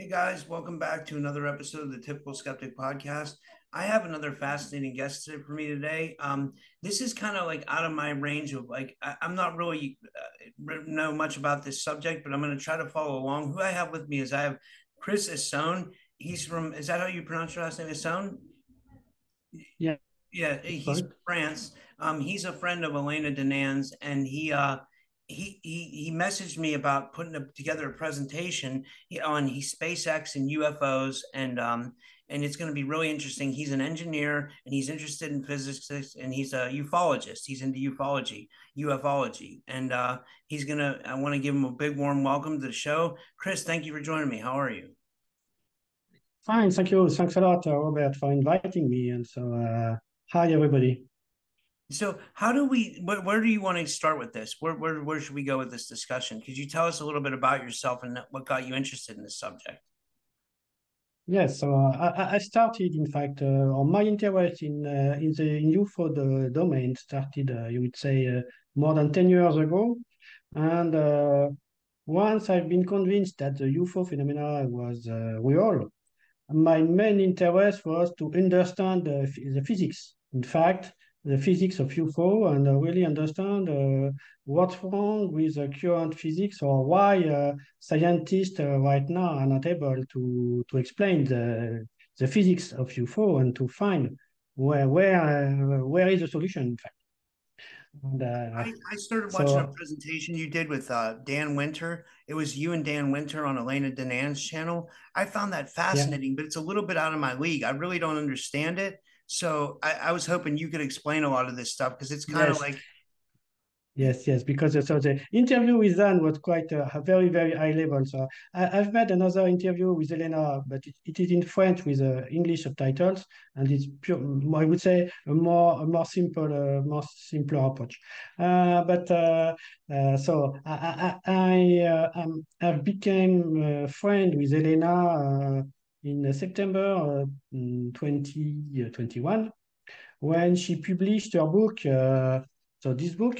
Hey guys, welcome back to another episode of the Typical Skeptic Podcast. I have another fascinating guest for me today. Um, this is kind of like out of my range of like I, am not really uh, know much about this subject, but I'm going to try to follow along. Who I have with me is I have Chris Esson. He's from is that how you pronounce your last name? Esson? Yeah. Yeah, he's from France. Um, he's a friend of Elena Danaan's, and he uh, he he he messaged me about putting a, together a presentation on he SpaceX and UFOs and um and it's going to be really interesting. He's an engineer and he's interested in physics and he's a ufologist. He's into ufology, ufology, and uh, he's gonna. I want to give him a big warm welcome to the show. Chris, thank you for joining me. How are you? Fine, thank you. Thanks a lot, Robert, for inviting me. And so, uh, hi everybody. So, how do we? Where, where, do you want to start with this? Where, where where should we go with this discussion? Could you tell us a little bit about yourself and what got you interested in this subject? Yes, so uh, I, I, started, in fact, uh, on my interest in uh, in the in UFO domain started, uh, you would say, uh, more than ten years ago, and uh, once I've been convinced that the UFO phenomena was real, my main interest was to understand the, the physics. In fact, the physics of UFO and uh, really understand uh, what's wrong with the current physics or why uh, scientists right now are not able to, to explain the, the physics of UFO and to find where, where, where is the solution, in fact. And, uh, I, I, started watching so, a presentation you did with uh, Dan Winter. It was you and Dan Winter on Elena Danaan's channel. I found that fascinating, yeah. but it's a little bit out of my league. I really don't understand it. So I, I was hoping you could explain a lot of this stuff because it's kind yes. of like Yes, yes, because so the interview with Dan was quite uh, very, very high level. So I, have made another interview with Elena, but it, it is in French with uh, English subtitles, and it's pure, I would say a more, a more simple, uh, more simpler approach. Uh, but uh, uh, so I, I, I, um, I became a friend with Elena in September 2021 uh, when she published her book. Uh, so this book,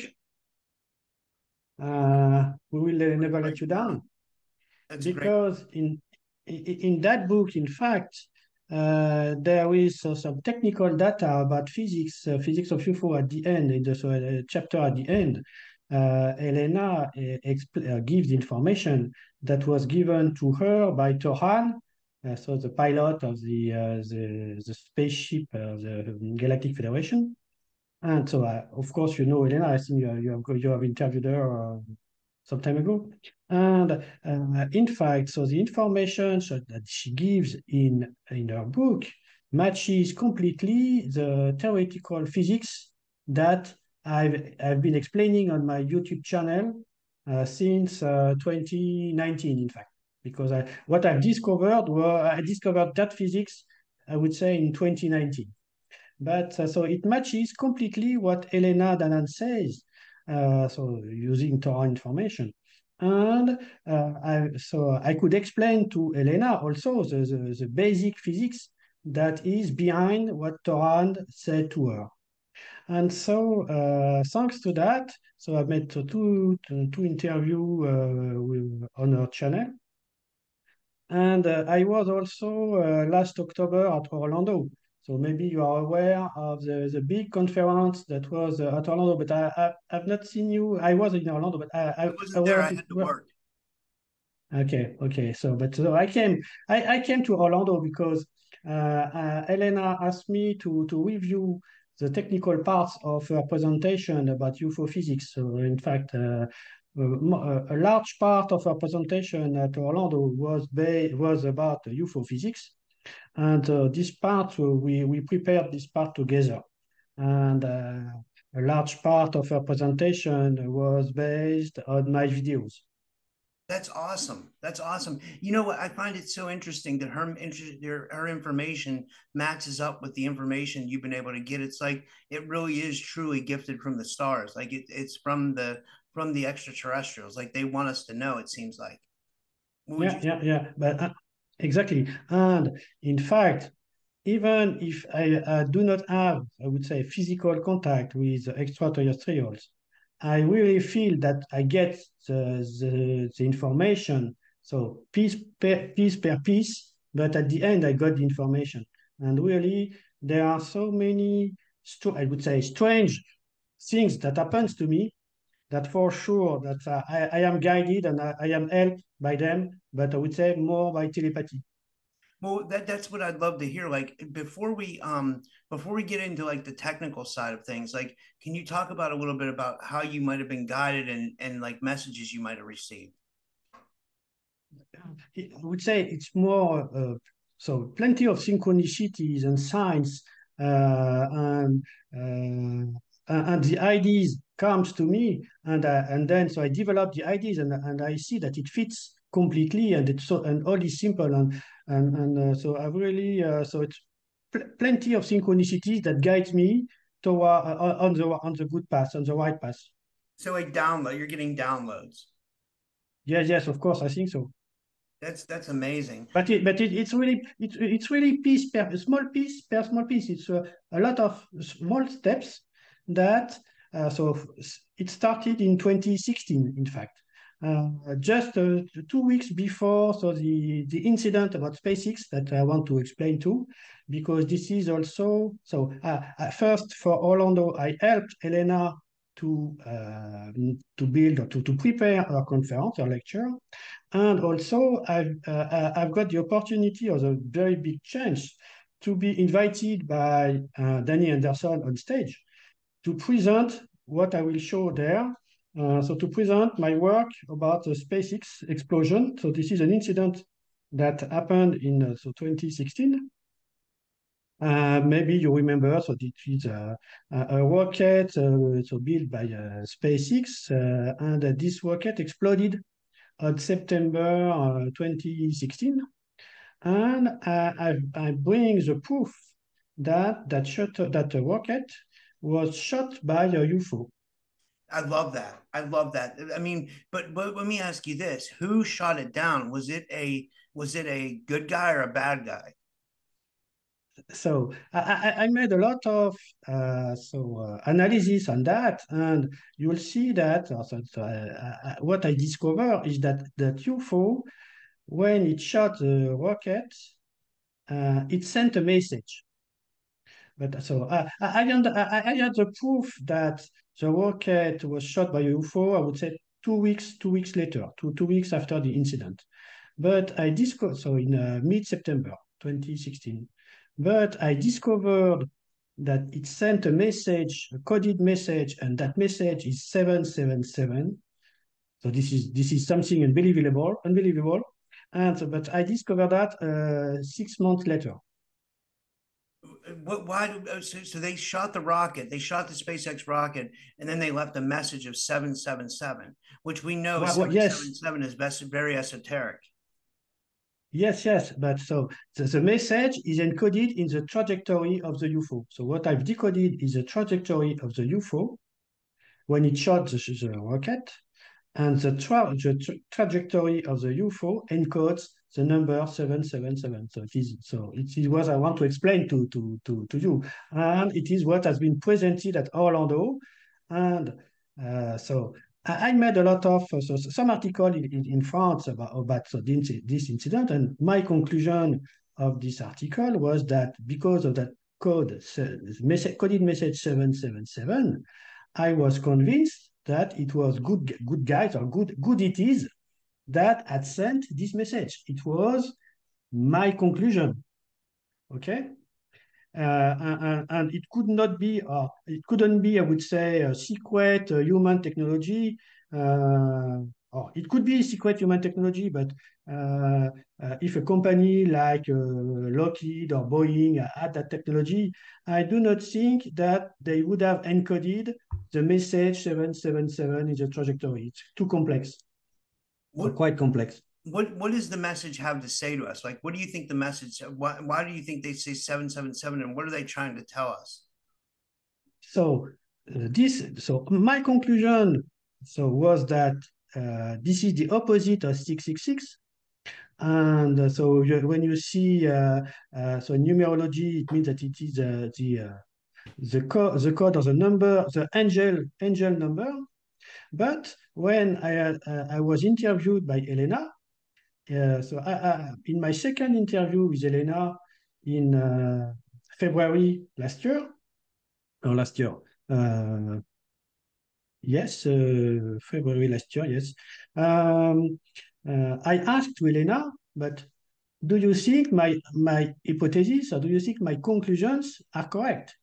uh, we will never let you down, That's because great. in in that book, in fact, uh, there is uh, some technical data about physics, uh, physics of UFO at the end, in the chapter at the end. Elena gives information that was given to her by Thor Han, uh, so the pilot of the uh, the, the spaceship of the Galactic Federation. And so, uh, of course, you know Elena. I think you, you have you have interviewed her some time ago. And uh, in fact, so the information so that she gives in, in her book matches completely the theoretical physics that I've, I've been explaining on my YouTube channel uh, since uh, 2019, in fact because I, what I've discovered were I discovered that physics, I would say in 2019. But uh, so it matches completely what Elena Danaan says, uh, so using Thor Han information. And uh, I, so I could explain to Elena also the, the, the basic physics that is behind what Thor Han said to her. And so, uh, thanks to that, so I made two, two, two interviews uh, on her channel. And uh, I was also uh, last October at Orlando. So maybe you are aware of the, the big conference that was uh, at Orlando, but I, I have not seen you. I was in Orlando, but I, I, I wasn't I there. I had to work. Okay, okay. So, but so I came, I, I came to Orlando because uh, uh, Elena asked me to to review the technical parts of her presentation about UFO physics. So, in fact, uh, a large part of her presentation at Orlando was was about UFO physics, and uh, this part uh, we we prepared this part together, and uh, a large part of her presentation was based on my videos. That's awesome. That's awesome. You know what? I find it so interesting that her her, her information matches up with the information you've been able to get. It's like it really is truly gifted from the stars. Like it, it's from the from the extraterrestrials. Like they want us to know. It seems like. Yeah, yeah, yeah. But uh, exactly, and in fact, even if I, I do not have, I would say, physical contact with extraterrestrials, I really feel that I get the, the, the information. So piece per piece per piece, but at the end I got the information. And really, there are so many, I would say, strange things that happens to me that for sure that uh, I, I, am guided and I, I, am helped by them, but I would say more by telepathy. Well, that that's what I'd love to hear. Like before we um before we get into like the technical side of things, like can you talk about a little bit about how you might have been guided and and like messages you might have received? I would say it's more uh, so plenty of synchronicities and signs uh, and uh, and the ideas comes to me and uh, and then so I develop the ideas and and I see that it fits completely and it's so and all is simple and and and uh, so I really uh, so it's pl plenty of synchronicities that guides me toward uh, on the on the good path on the right path. So a download, you're getting downloads. Yes, yes, of course, I think so. That's that's amazing. But it but it, it's really it's it's really piece per small piece per small piece. It's a, a lot of small steps that uh, so it started in 2016, in fact. Uh, just uh, two weeks before so the the incident about SpaceX that I want to explain too, because this is also so uh, first for Orlando I helped Elena to uh, to build or to, to prepare her conference or lecture, and also I've uh, I've got the opportunity or the very big chance to be invited by Danny Anderson on stage to present what I will show there uh, so to present my work about the SpaceX explosion. So this is an incident that happened in uh, so 2016. Uh, maybe you remember, so it is a, a rocket uh, so built by uh, SpaceX, uh, and this rocket exploded on September 2016. And I, I bring the proof that that shot that rocket was shot by a UFO. I love that. I love that. I mean, but but let me ask you this: Who shot it down? Was it a was it a good guy or a bad guy? So I, I made a lot of uh, so uh, analysis on that, and you'll see that uh, uh, uh, what I discover is that that UFO, when it shot the rocket, uh, it sent a message. But so I I, I, I had the proof that the rocket was shot by a UFO, I would say two weeks, two weeks later, two, two weeks after the incident. But I discovered, so in uh, mid-September 2016, but I discovered that it sent a message, a coded message, and that message is 777. So this is this is something unbelievable, unbelievable. And but I discovered that uh, six months later what, why? Uh, so, so, they shot the rocket. They shot the SpaceX rocket, and then they left a message of seven seven seven, which we know well, seven seven seven is best, very esoteric. Yes, yes, but so the, the, message is encoded in the trajectory of the UFO. So what I've decoded is the trajectory of the UFO when it shot the, the rocket, and the, tra the tra trajectory of the UFO encodes the number 777. So it is so it is what I want to explain to, to, to, to you. And it is what has been presented at Orlando. And uh, so I, made a lot of uh, so some article in, in, France about, about so this, this incident. And my conclusion of this article was that because of that code, message, coded message 777, I was convinced that it was good good guys or good good it is that had sent this message. It was my conclusion. Okay. Uh, and, and, it could not be, uh, it couldn't be, I would say, a secret uh, human technology. Uh, or it could be secret human technology, but uh, uh, if a company like Lockheed or Boeing had that technology, I do not think that they would have encoded the message 777 in the trajectory. It's too complex, what, quite complex what what does the message have to say to us? Like, what do you think the message? Why why do you think they say seven seven seven, and what are they trying to tell us? So uh, this so my conclusion so was that uh, this is the opposite of six six six, and uh, so you, when you see uh, uh, so numerology, it means that it is uh, the the code the code or the number the angel angel number. But when I I was interviewed by Elena, uh, so I, I, in my second interview with Elena in uh, February last year, or last year, uh, yes, uh, February last year, yes, um, uh, I asked to Elena, but do you think my my hypothesis or do you think my conclusions are correct?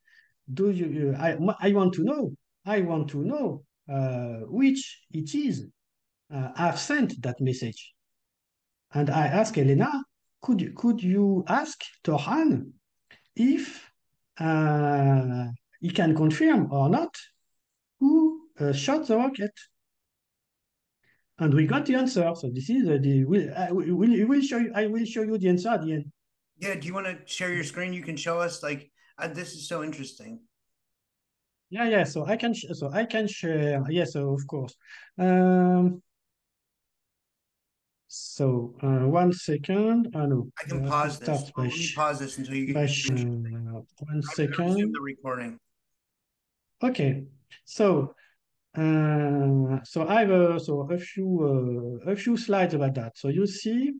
Do you? I I want to know. I want to know which it is. I've sent that message and I asked Elena, could you, could you ask Thor Han if uh, he can confirm or not who uh, shot the rocket? And we got the answer. So this is uh, the I will, will show you. I will show you the answer at the end. Yeah. Do you want to share your screen? You can show us. Like uh, this is so interesting. Yeah. Yeah. So I can. so I can share. Yes. Of course. Um, so uh, one second. I know. I can pause this. Let me pause this until you get uh, one second. The recording. Okay. So uh, so I have a, so a few uh, a few slides about that. So you see.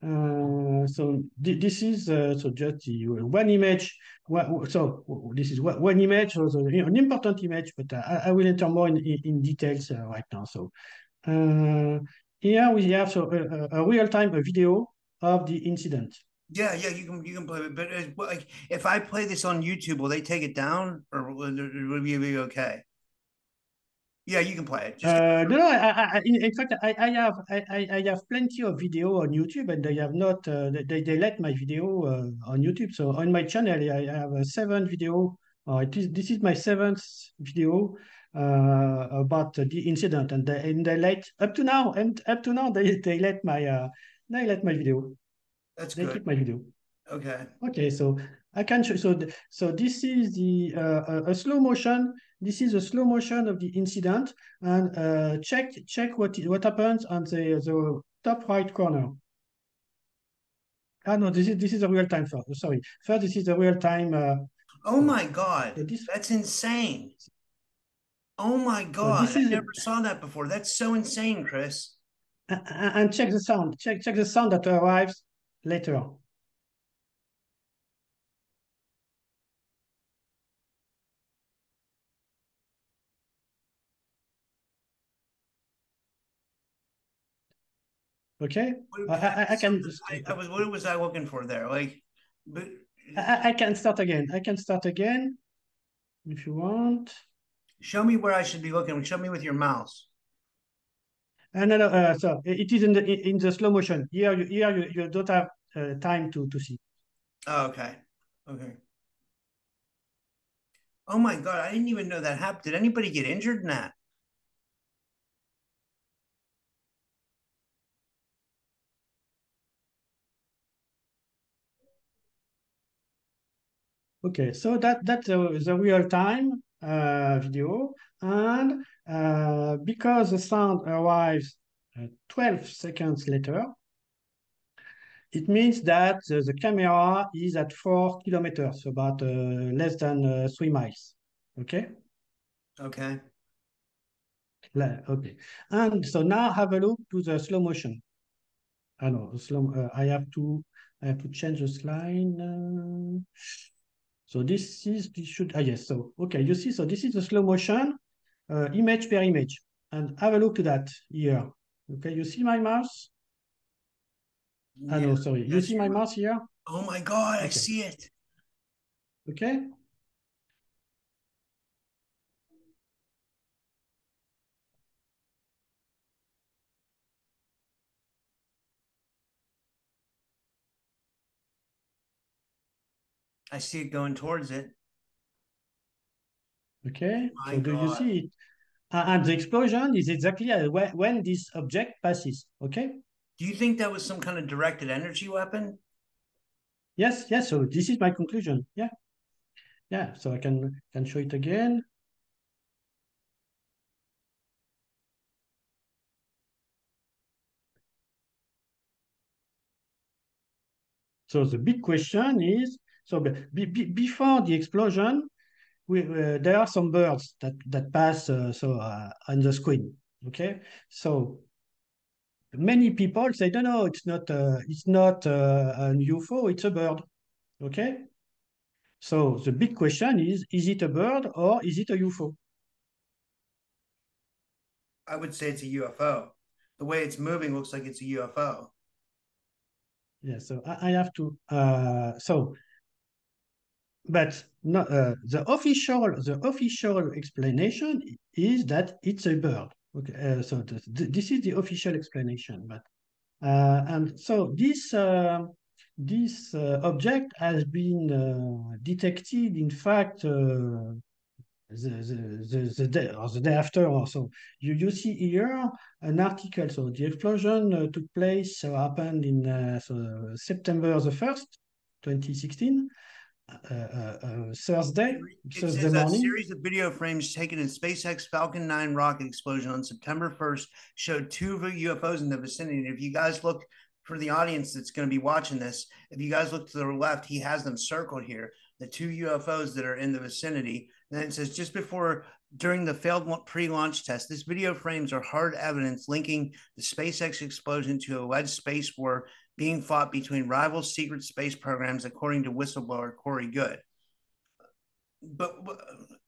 Uh, so th this is uh, so just the, one image. So this is one image, so an important image, but I, I will enter more in, in, details uh, right now. So uh, here we have so a, a real-time video of the incident. Yeah, yeah, you can you can play it, but like if I play this on YouTube, will they take it down or will it be okay? Yeah, you can play it. Uh, no, no. I, I, in fact, I, I have I, I have plenty of video on YouTube, and they have not. Uh, they they let my video uh, on YouTube. So on my channel, I have a seven video. Uh, it is this is my seventh video uh, about the incident, and they, and they let up to now, and up to now they they let my uh, they let my video. That's they good. keep my video. Okay. Okay, so I can show. So so this is the uh, a slow motion. This is a slow motion of the incident, and uh, check check what what happens on the the top right corner. Ah no, this is this is a real time. First, sorry. First, this is a real time. Uh, oh my god, this, that's insane. Oh my god! I never saw that before. That's so insane, Chris. And check the sound. Check check the sound that arrives later Okay, I, I, I can. I, I, was. What was I looking for there? Like, but I, I can start again. I can start again, if you want. Show me where I should be looking. Show me with your mouse. Uh, no, no, uh, so it is in the in the slow motion. Here, you, here you, you don't have uh, time to to see. Oh, okay, okay. Oh my god, I didn't even know that happened. Did anybody get injured in that? Okay, so that that's uh, the real time uh, video. And uh, because the sound arrives uh, 12 seconds later, it means that the camera is at four kilometers, about uh, less than uh, three miles. Okay? Okay. Okay. And so now have a look to the slow motion. I know, slow, uh, I have to I have to change the slide. So this is, this should, ah yes, so, okay, you see, so this is the slow motion uh, image per image. And have a look to that here. Okay, you see my mouse? Yeah, ah, no, sorry. You see my mouse here? Oh my God, okay. I see it. Okay. I see it going towards it. Okay, My so do you see it? Uh, and the explosion is exactly when, when this object passes. Okay. Do you think that was some kind of directed energy weapon? Yes, yes. So this is my conclusion. Yeah, yeah. So I can can show it again. So the big question is, so be, be, before the explosion, we, uh, there are some birds that, that pass uh, so uh, on the screen, okay? So many people say, no, no, it's not, uh, it's not uh, an UFO, it's a bird, okay? So the big question is, is it a bird or is it a UFO? I would say it's a UFO. The way it's moving looks like it's a UFO. Yeah, so I, I have to, uh, so, but no, uh, the official, the official explanation is that it's a bird. Okay, uh, so this, this is the official explanation, but, uh, and so this, uh, this uh, object has been uh, detected, in fact, the, the, the, the, day, or the day after also. You, you see here an article. So the explosion took place, uh, happened in so September the 1st, 2016. Uh, uh, uh, Thursday, it Thursday morning. A series of video frames taken in SpaceX Falcon 9 rocket explosion on September 1st showed two UFOs in the vicinity. And if you guys look for the audience that's going to be watching this, if you guys look to the left, he has them circled here the two UFOs that are in the vicinity. And it says just before during the failed pre-launch test, this video frames are hard evidence linking the SpaceX explosion to a alleged space war being fought between rival secret space programs, according to whistleblower Corey Goode. But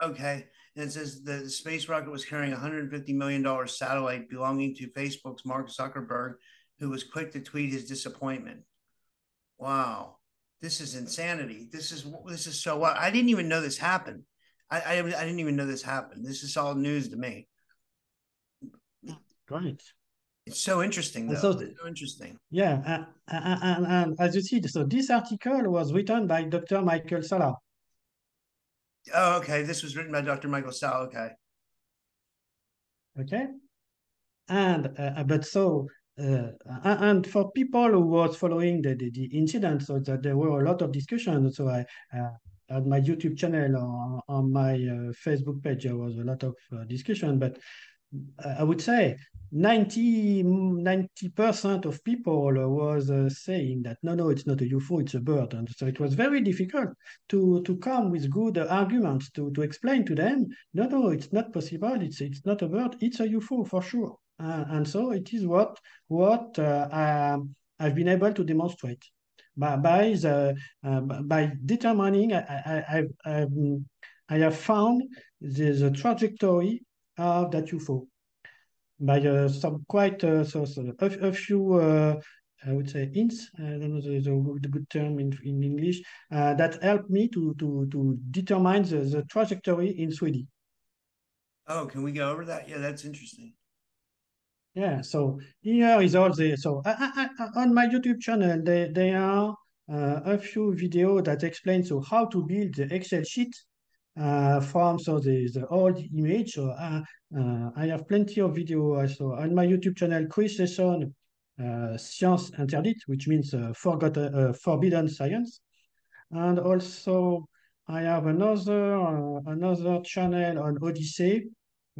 okay, and it says the space rocket was carrying a $150 million satellite belonging to Facebook's Mark Zuckerberg, who was quick to tweet his disappointment. Wow this is insanity. This is this is so what I didn't even know this happened. I, I, I didn't even know this happened. This is all news to me. Right. It's so interesting, though. So, so interesting. Yeah, uh, and, and, as you see, so this article was written by Dr. Michael Salla. Oh, okay. This was written by Dr. Michael Salla. Okay. Okay. And uh, but so uh, and for people who was following the, the, the, incident, so that there were a lot of discussions. So I, uh, on my YouTube channel or on my uh, Facebook page, there was a lot of uh, discussion. But uh, I would say 90 percent of people was uh, saying that no, no, it's not a UFO, it's a bird. And so it was very difficult to to come with good arguments to to explain to them, no, no, it's not possible. It's it's not a bird, it's a UFO for sure. Uh, and so it is what what uh, um, I've been able to demonstrate by by, the, uh, by determining I, I, I, um, I have found the, the trajectory of that UFO by uh, some quite uh, so, so a, a few uh, I would say hints. I don't know the, the, good term in, in English that helped me to to to determine the, the trajectory in 3D. Oh, can we go over that? Yeah, that's interesting. Yeah, so here is all the, so I, I, on my YouTube channel, there, there are uh, a few videos that explain so how to build the Excel sheet uh, from so the, the old image. So uh, uh, I have plenty of videos so on my YouTube channel, Chris Esson, uh, Science Interdite, which means uh, forgotten, uh, forbidden science. And also I have another, uh, another channel on Odysee,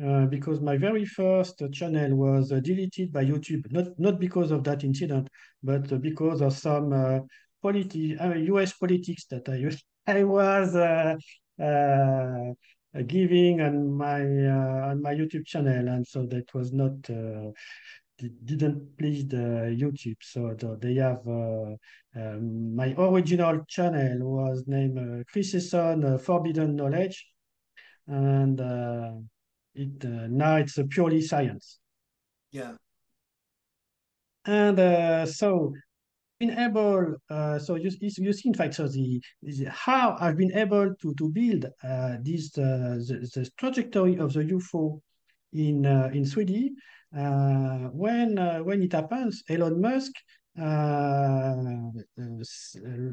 uh, because my very first channel was uh, deleted by YouTube, not not because of that incident, but uh, because of some uh, politi US politics that I I was uh, Uh, giving on my uh, on my YouTube channel, and so that was not uh, didn't please the YouTube. So they have um, my original channel was named Chris Esson Forbidden Knowledge, and it uh, now it's a purely science. Yeah. and uh, so been able, uh, so you, you see, in fact, so the, the, how I've been able to to build uh, this uh, the, the trajectory of the UFO in uh, in 3D. Uh, when uh, when it happens, Elon Musk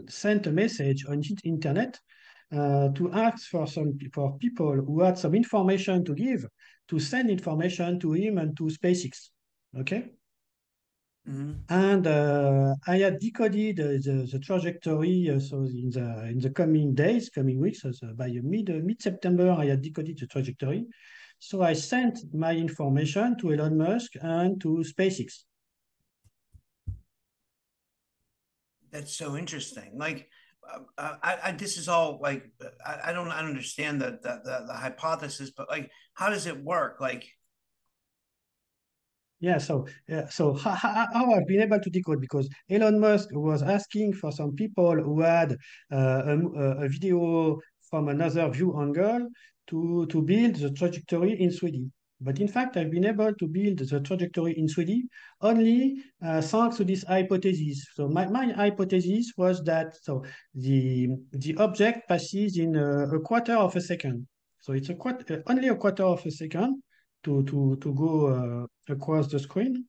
sent a message on internet to ask for some for people who had some information to give to send information to him and to SpaceX. Okay. Mm-hmm. And uh, I had decoded the, the trajectory. Uh, so in the in the coming days, coming weeks, so by mid mid September, I had decoded the trajectory. So I sent my information to Elon Musk and to SpaceX. That's so interesting. Like, uh, I, I, this is all like I, I don't understand the, the the the hypothesis, but like, how does it work? Like, yeah, so so how, how I've been able to decode because Elon Musk was asking for some people who had uh, a, a, video from another view angle to to build the trajectory in 3D. But in fact, I've been able to build the trajectory in 3D only uh, thanks to this hypothesis. So my, my hypothesis was that so the the object passes in a, a quarter of a second. So it's a quarter, only a quarter of a second to, to, to go uh, across the screen.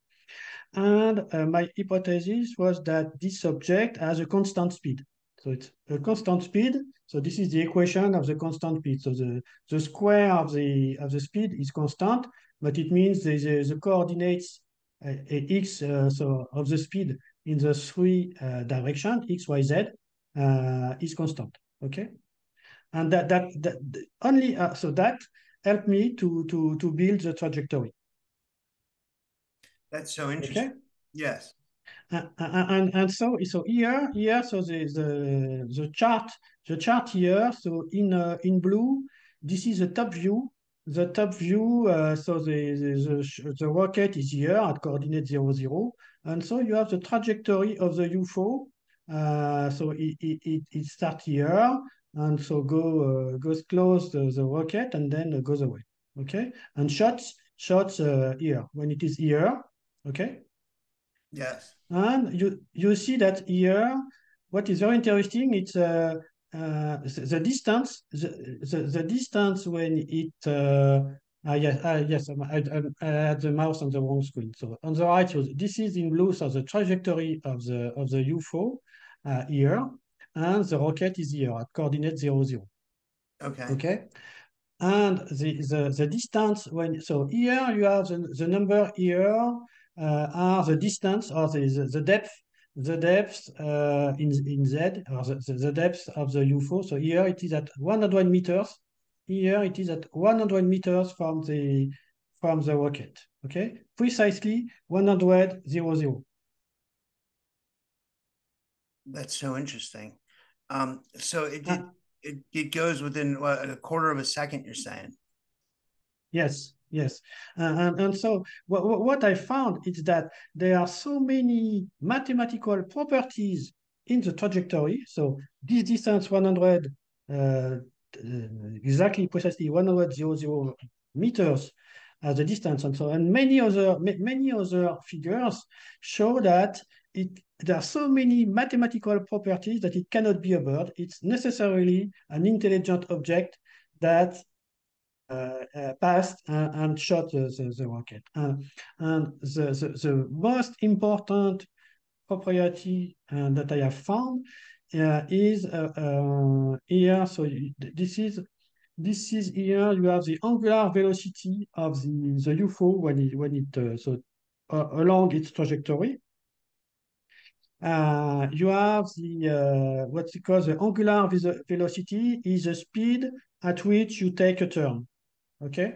And uh, my hypothesis was that this object has a constant speed. So it's a constant speed. So this is the equation of the constant speed. So the, the square of the of the speed is constant, but it means the, the, the coordinates uh, x uh, so of the speed in the three uh, direction x y z uh, is constant. Okay, and that that, that only so that helped me to to to build the trajectory. That's so interesting. Okay? Yes. Uh, and and so so here here so the the the chart the chart here so in uh, in blue this is the top view the top view uh, so the, the the, the rocket is here at coordinate zero zero and so you have the trajectory of the UFO uh, so it, it, it starts here and so go uh, goes close the, the rocket and then goes away okay? And shots shots uh, here. When it is here okay? Yes. And you you see that here what is very interesting it's uh, uh the, the distance the, the, the distance when it uh, uh, yes, uh, yes, I, I, I, had the mouse on the wrong screen. So on the right, so this is in blue, so the trajectory of the of the UFO uh, here, and the rocket is here at coordinate zero zero. Okay. Okay. And the, the, the distance when so here you have the, the number here uh, are the distance or the, the, the depth the depth uh, in in Z or the, the depth of the UFO. So here it is at 100 meters. Here it is at 100 meters from the from the rocket. Okay, precisely 100 zero zero. That's so interesting. Um, so it did, it, it goes within what, a quarter of a second. You're saying? Yes, yes. Uh, and, and so what, what I found is that there are so many mathematical properties in the trajectory. So this distance 100, uh, exactly precisely 100 meters as the distance and so and many other many other figures show that it there are so many mathematical properties that it cannot be a bird. It's necessarily an intelligent object that uh, uh, passed and, and shot the, the, the rocket. and the, the, the, most important property uh, that I have found uh, is uh, uh, here. So this is this is here. You have the angular velocity of the, the UFO when it when it so along its trajectory uh, you have the uh, what's called the angular velocity is the speed at which you take a turn. Okay.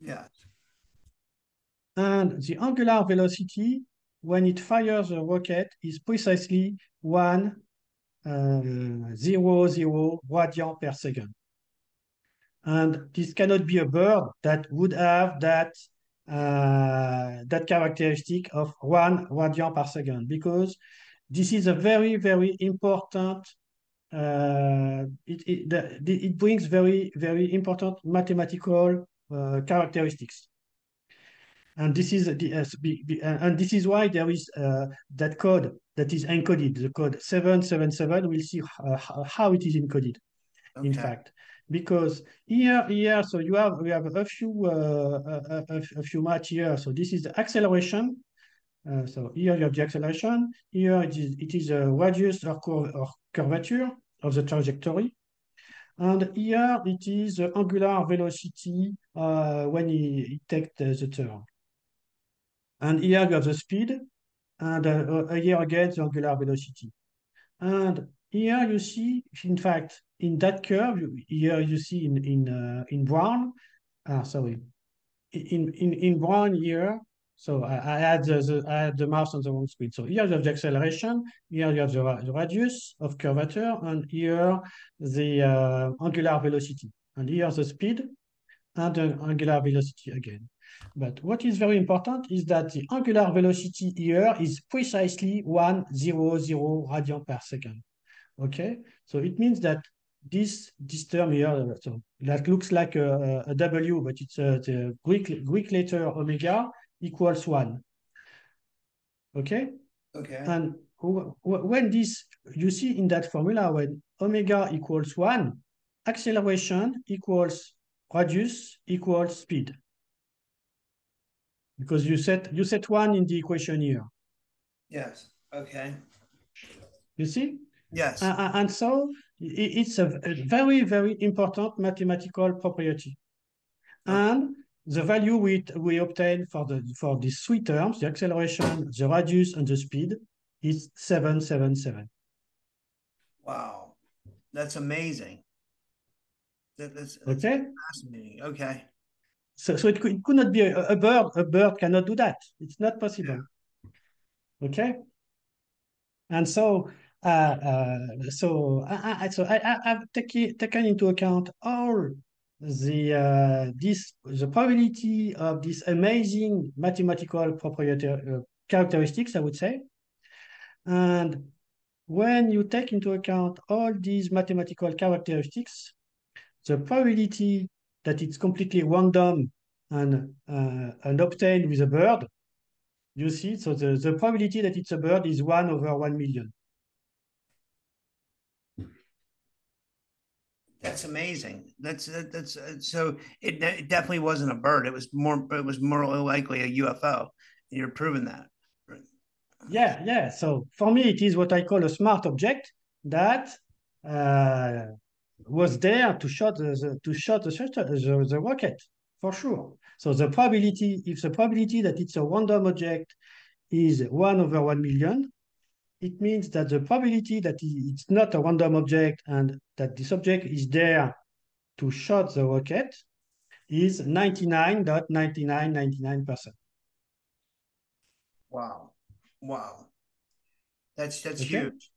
Yes. And the angular velocity when it fires a rocket is precisely one uh, zero zero radian per second. And this cannot be a bird that would have that uh, that characteristic of one radian per second because this is a very, very important, uh, it, it, the, it brings very, very important mathematical uh, characteristics. And this is the and this is why there is uh, that code that is encoded. The code seven seven seven. We'll see uh, how it is encoded. Okay. In fact, because here here so you have we have a few uh, a, a, a, few match here. So this is the acceleration. Uh, so here you have the acceleration. Here it is it is a radius or, curve, or curvature of the trajectory. And here it is the angular velocity uh, when he, he takes the, the turn. And here you have the speed, and uh, here again the angular velocity. And here you see, in fact, in that curve, here you see in in uh, in brown, uh, sorry, in in in brown here. So I, I had the, the, I had the mouse on the wrong speed. So here you have the acceleration, here you have the, the radius of curvature, and here the uh, angular velocity, and here the speed and the angular velocity again. But what is very important is that the angular velocity here is precisely 100 radian per second. Okay, so it means that this this term here, uh, so that looks like a, a W, but it's uh, a, the Greek Greek letter omega equals one. Okay. Okay. And when this you see in that formula when omega equals one, acceleration equals radius equals speed because you set you set one in the equation here. Yes. Okay. You see? Yes. Uh, and so it's a, very very important mathematical property, and the value we we obtain for the for these three terms, the acceleration, the radius, and the speed, is seven seven seven. Wow, that's amazing. That, that's, that's okay. Fascinating. Okay. So, so it could, it could not be a, a bird. A bird cannot do that. It's not possible. Yeah. Okay. And so, uh, uh, so I, I, so I, have taken taken into account all the uh, this the probability of this amazing mathematical proprietary uh, characteristics, I would say, and when you take into account all these mathematical characteristics, the probability that it's completely random and, uh, and obtained with a bird, you see, so the, the probability that it's a bird is 1 over 1 million. That's amazing. That's that's so it, it definitely wasn't a bird. It was more it was more likely a UFO. You're proving that. Yeah, yeah. So for me, it is what I call a smart object that uh, was there to shot the, the to shot the, the, the rocket for sure. So the probability, if the probability that it's a random object is one over one million, it means that the probability that it's not a random object and that this object is there to shot the rocket is 99.9999%. Wow. Wow. That's that's okay. huge.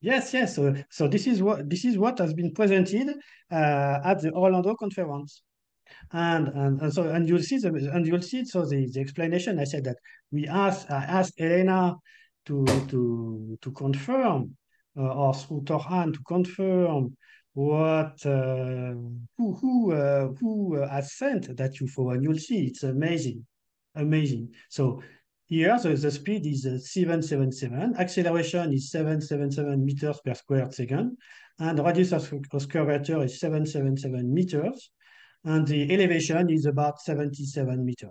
Yes, yes. So, so this is what this is what has been presented uh, at the Orlando conference, and, and and so and you'll see the and you'll see so the, the explanation. I said that we asked I asked Elena to to to confirm uh, or through Thor Han to confirm what uh, who who uh, who has sent that UFO, and you'll see it's amazing, amazing. So here, so the speed is uh, 777, acceleration is 777 meters per square second, and radius of, of curvature is 777 meters, and the elevation is about 77 meters.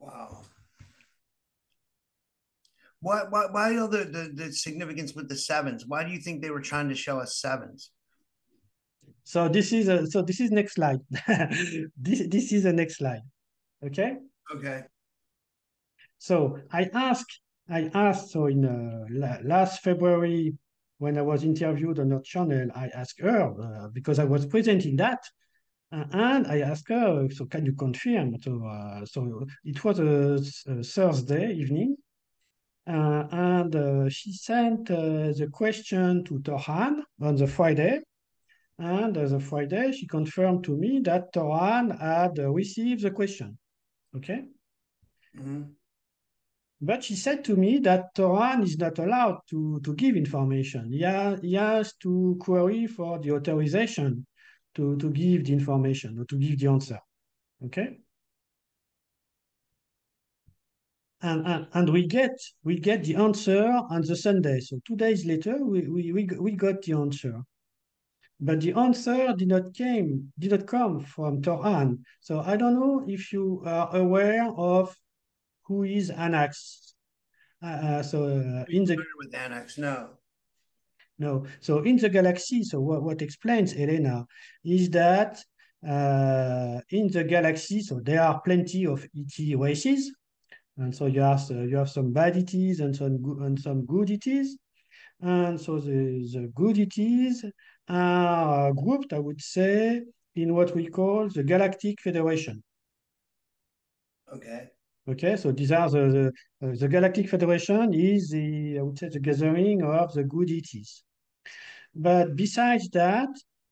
Wow. Why, why, why the, the, the significance with the sevens? Why do you think they were trying to show us sevens? So this is a, so this is next slide. this this is the next slide. Okay. Okay. So I asked, I asked, so in uh, last February, when I was interviewed on our channel, I asked her, uh, because I was presenting that, uh, and I asked her, so can you confirm? So, uh, so it was a, a Thursday evening, and uh, she sent the question to Thor Han on the Friday, and on the Friday, she confirmed to me that Thor Han had received the question. Okay? Mm -hmm. But she said to me that Thor Han is not allowed to, to give information. He, ha, he has to query for the authorization to, to give the information or to give the answer. Okay? And, and, and we get we get the answer on the Sunday. So two days later, we, we, we, we got the answer. But the answer did not came did not come from Thor Han. So I don't know if you are aware of who is Anax. Uh, uh so uh, in the with Anax, no. No. So in the galaxy, so what, what explains Elena is that uh, in the galaxy, so there are plenty of ET races, and so you have uh, you have some bad ETs and some and some good ETs, and so the the good ETs are grouped, I would say, in what we call the Galactic Federation. Okay. Okay, so these are the the, uh, the Galactic Federation is the I would say the gathering of the good ETs. But besides that,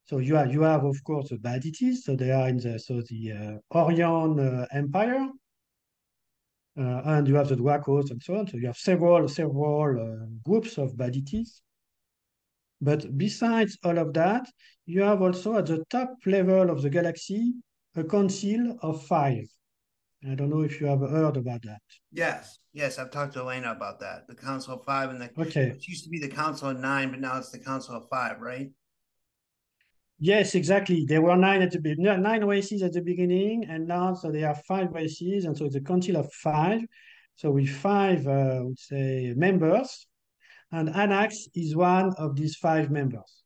so you have you have of course the bad ETs. So they are in the so the uh, Orion uh, Empire, uh, and you have the Dracos and so on. So you have several several uh, groups of bad ETs. But besides all of that, you have also at the top level of the galaxy a council of five. I don't know if you have heard about that. Yes, yes, I've talked to Elena about that. The Council of Five and the okay. It used to be the Council of Nine, but now it's the Council of Five, right? Yes, exactly. There were nine at the beginning, nine races at the beginning, and now so there are five races, and so it's a council of five. So with five, uh, I would say, members, and Anax is one of these five members.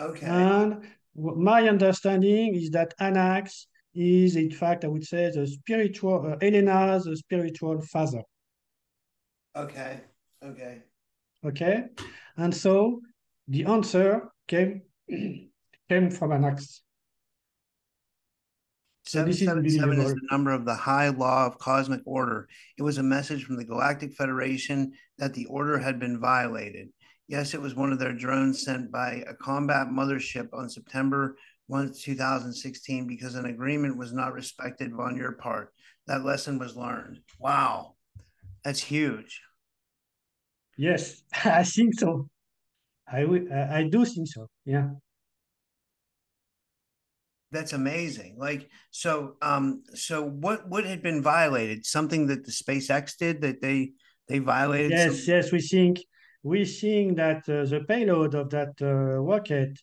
Okay. And my understanding is that Anax is, in fact, I would say, the spiritual, uh, Elena's spiritual father. Okay. Okay. Okay. And so the answer came came from Anax. So this is is the number of the high law of cosmic order. It was a message from the Galactic Federation that the order had been violated. Yes, it was one of their drones sent by a combat mothership on September 1, 2016, because an agreement was not respected on your part. That lesson was learned. Wow. That's huge. Yes, I think so. I, I do think so. Yeah. That's amazing. Like so um so what what had been violated? Something that the spacex did that they they violated yes something? yes we think we think that uh, the payload of that uh, rocket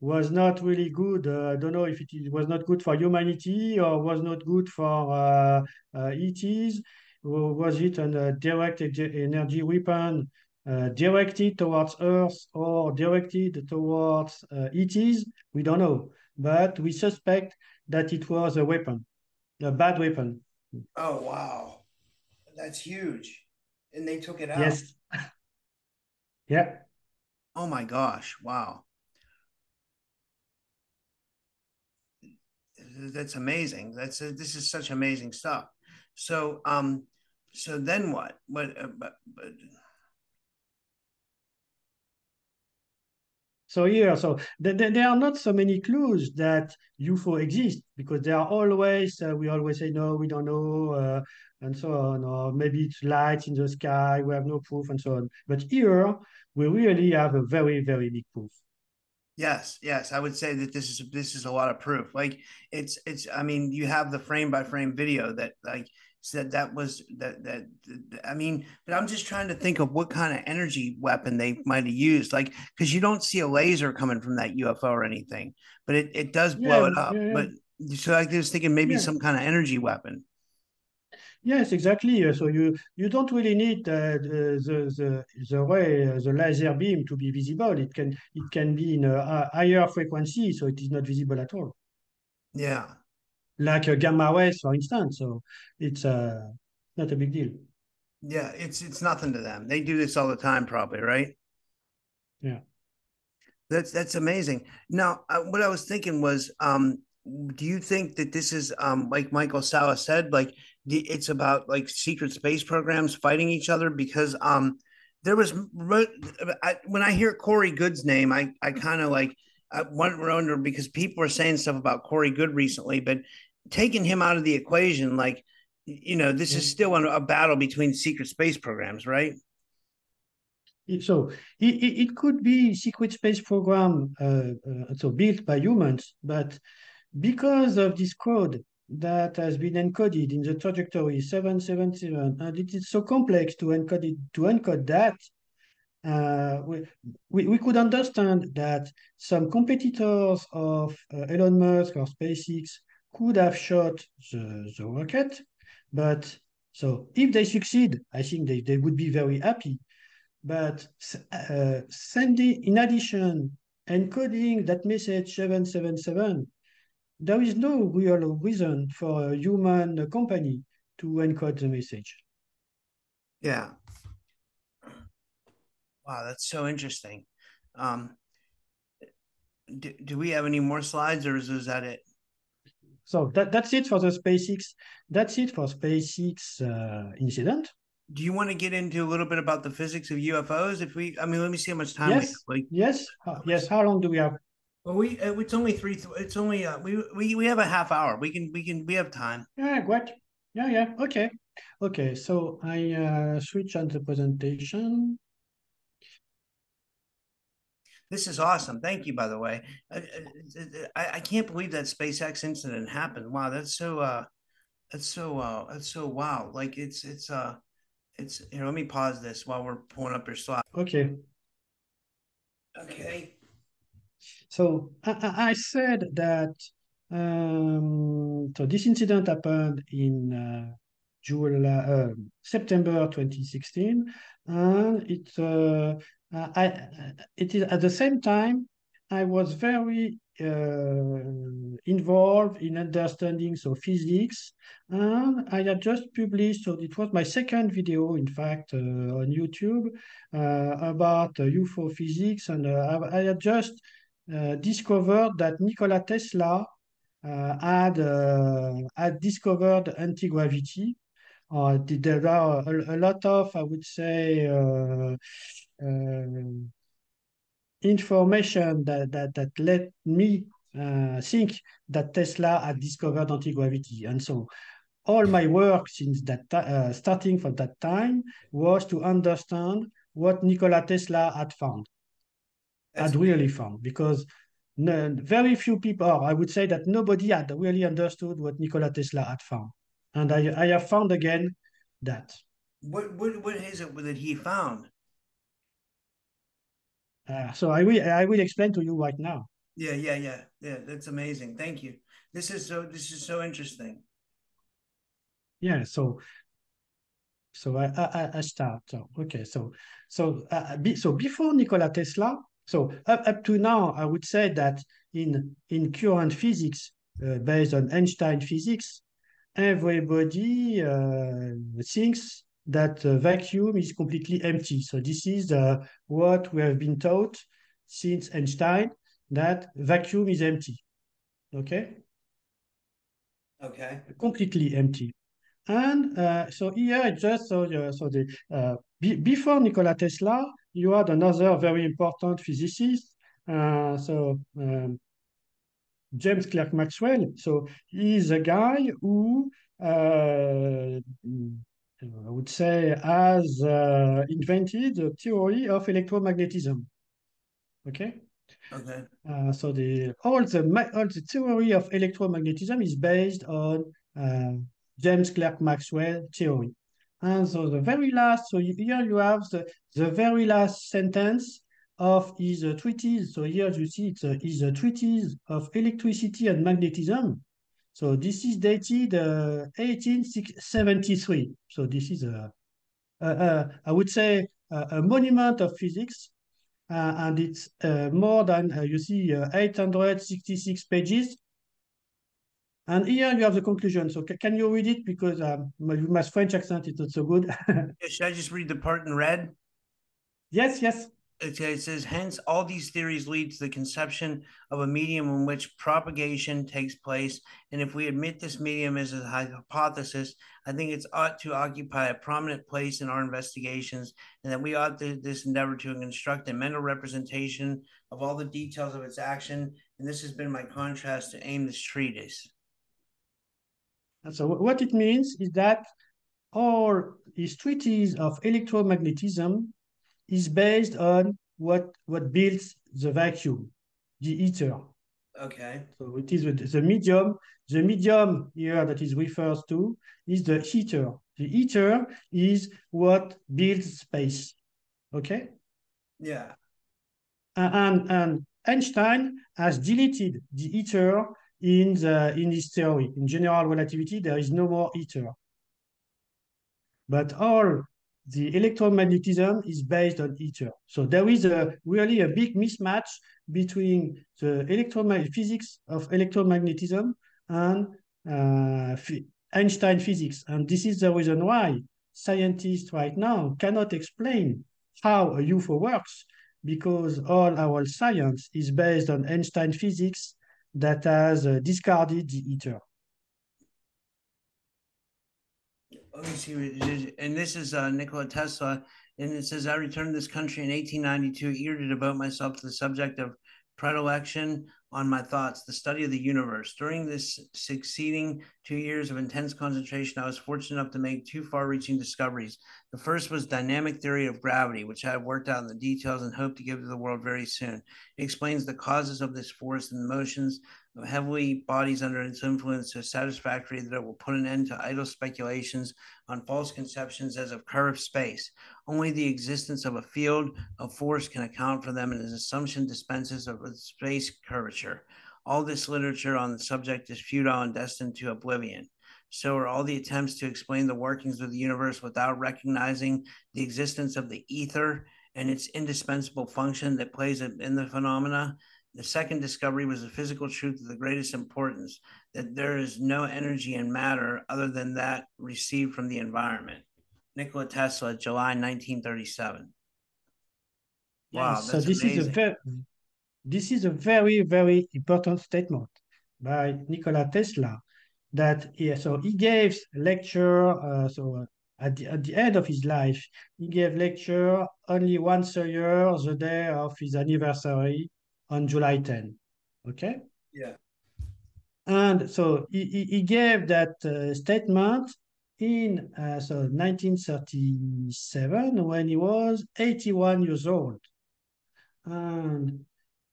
was not really good. Uh, i don't know if it was not good for humanity or was not good for uh, uh, ets was it a direct energy weapon uh, directed towards earth or directed towards ets we don't know but we suspect that it was a weapon, a bad weapon. Oh, wow. That's huge. And they took it out. Yes. yeah. Oh my gosh. Wow. That's amazing. That's a, this is such amazing stuff. So, um, so then what? What? Uh, but, but, So here, so th th there are not so many clues that UFO exist because there are always, uh, we always say, no, we don't know, uh, and so on, or maybe it's lights in the sky, we have no proof, and so on. But here, we really have a very, very big proof. Yes, yes, I would say that this is this is a lot of proof. Like it's it's. I mean, you have the frame by frame video that like said that was that that I mean, but I'm just trying to think of what kind of energy weapon they might have used, like because you don't see a laser coming from that UFO or anything, but it, it does blow yeah, it up. Yeah, But so I was thinking maybe some kind of energy weapon. Yes, exactly. So you you don't really need uh, the, the the ray, uh, the laser beam to be visible. It can it can be in a higher frequency, so it is not visible at all. Yeah, like a gamma waves, for instance. So it's uh, not a big deal. Yeah, it's it's nothing to them. They do this all the time, probably, right? Yeah, that's that's amazing. Now, uh, what I was thinking was, um, do you think that this is um, like Michael Salla said, like it's about like secret space programs fighting each other? Because um, there was I, when I hear Corey Goode's name, I I kind of like I wonder because people are saying stuff about Corey Goode recently, but taking him out of the equation, like, you know, this is still a battle between secret space programs, right? So it, it could be secret space program, uh, uh, so built by humans, but because of this code, that has been encoded in the trajectory 777, and it is so complex to encode it, to encode that, uh, we, we, we, could understand that some competitors of uh, Elon Musk or SpaceX could have shot the, the rocket, but so if they succeed, I think they, they would be very happy. But uh, sending, in addition, encoding that message 777 there is no real reason for a human company to encode the message. Yeah. Wow, that's so interesting. Um, do, do we have any more slides or is, is that it? So that, that's it for the SpaceX. That's it for SpaceX uh, incident. Do you want to get into a little bit about the physics of UFOs? If we, I mean, let me see how much time yes. we have. Like, yes, uh, yes. How long do we have? Well, we uh, it's only three. It's only uh, we we we have a half hour. We can we can we have time. Yeah, great. Yeah, yeah. Okay, okay. So I uh, switch on the presentation. This is awesome. Thank you, by the way. I, I, I can't believe that SpaceX incident happened. Wow, that's so uh, that's so uh, that's so wow. Like it's it's uh, it's know. Let me pause this while we're pulling up your slide. Okay. Okay. So I, I said that um, so this incident happened in uh, July, uh, September 2016, and it uh, I it is at the same time I was very uh, involved in understanding so physics, and I had just published. So it was my second video, in fact, uh, on YouTube uh, about UFO physics, and I, I had just uh, discovered that Nikola Tesla uh, had uh, had discovered anti-gravity. there are a, a, lot of, I would say, information that, that, that let me uh, think that Tesla had discovered anti-gravity. And so all my work since that uh, starting from that time was to understand what Nikola Tesla had found had really found because no, very few people, or I would say that nobody had really understood what Nikola Tesla had found. And I, I have found again that. What, what, what is it that he found? Uh, so I will, I will explain to you right now. Yeah, yeah, yeah, yeah. That's amazing. Thank you. This is so, this is so interesting. Yeah. So, so I, I, I start. So, okay. So, so, uh, be, so before Nikola Tesla, so up, up to now, I would say that in, in current physics, uh, based on Einstein physics, everybody uh, thinks that uh, vacuum is completely empty. So this is uh, what we have been taught since Einstein, that vacuum is empty. Okay? Okay. Completely empty. And uh, so here, I just so, uh, so the, uh, be, before Nikola Tesla, you had another very important physicist. Uh, so um, James Clerk Maxwell. So he's a guy who uh, I would say has uh, invented the theory of electromagnetism. Okay. Okay. Uh, so the all the all the theory of electromagnetism is based on uh, James Clerk Maxwell theory. And so the very last, so here you have the, the very last sentence of his uh, treatise. So here you see it's uh, his uh, treatise of electricity and magnetism. So this is dated uh, 1873. So this is a, a, a I would say, a, a, monument of physics. Uh, and it's uh, more than, uh, you see, uh, 866 pages. And here you have the conclusion. So can you read it? Because um, my, French accent is not so good. Should I just read the part in red? Yes, yes. It says, hence, all these theories lead to the conception of a medium in which propagation takes place. And if we admit this medium is a hypothesis, I think it's ought to occupy a prominent place in our investigations, and that we ought to this endeavor to construct a mental representation of all the details of its action. And this has been my contrast to aim this treatise. So what it means is that all these treatises of electromagnetism is based on what what builds the vacuum, the ether. Okay. So it is the medium. The medium here that is refers to is the ether. The ether is what builds space. Okay. Yeah. And and Einstein has deleted the ether in the in his theory. In general relativity, there is no more ether. But all the electromagnetism is based on ether. So there is a really a big mismatch between the electromagnetic physics of electromagnetism and uh, Einstein physics. And this is the reason why scientists right now cannot explain how a UFO works because all our science is based on Einstein physics that has uh, discarded the ether. let me see. And this is uh, Nikola Tesla. And it says, I returned to this country in 1892, eager to devote myself to the subject of predilection on my thoughts, the study of the universe. During this succeeding two years of intense concentration, I was fortunate enough to make two far reaching discoveries. The first was dynamic theory of gravity, which I have worked out in the details and hope to give to the world very soon. It explains the causes of this force and motions heavily bodies under its influence so satisfactory that it will put an end to idle speculations on false conceptions as of curved space. Only the existence of a field of force can account for them, and his assumption dispenses of space curvature. All this literature on the subject is futile and destined to oblivion. So are all the attempts to explain the workings of the universe without recognizing the existence of the ether and its indispensable function that plays in the phenomena. The second discovery was the physical truth of the greatest importance that there is no energy in matter other than that received from the environment. Nikola Tesla, July 1937. Wow, so this amazing. is a very this is a very very important statement by Nikola Tesla that yeah, so he gave lecture uh, so at the, at the end of his life he gave lecture only once a year the day of his anniversary on July 10. Okay? Yeah. And so he, he gave that uh, statement in uh, so 1937 when he was 81 years old. And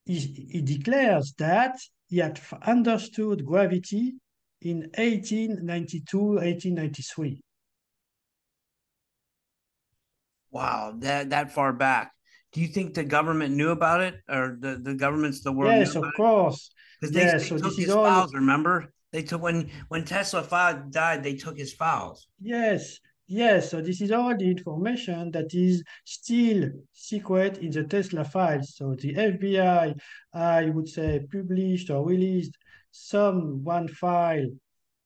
he, he declares that he had understood gravity in 1892, 1893. Wow, that that far back do you think the government knew about it or the, the governments the world yes of course. Because they, yes, they so took his files remember? They took when when tesla died they took his files. Yes yes so this is all the information that is still secret in the tesla files. So the fbi i would say published or released some one file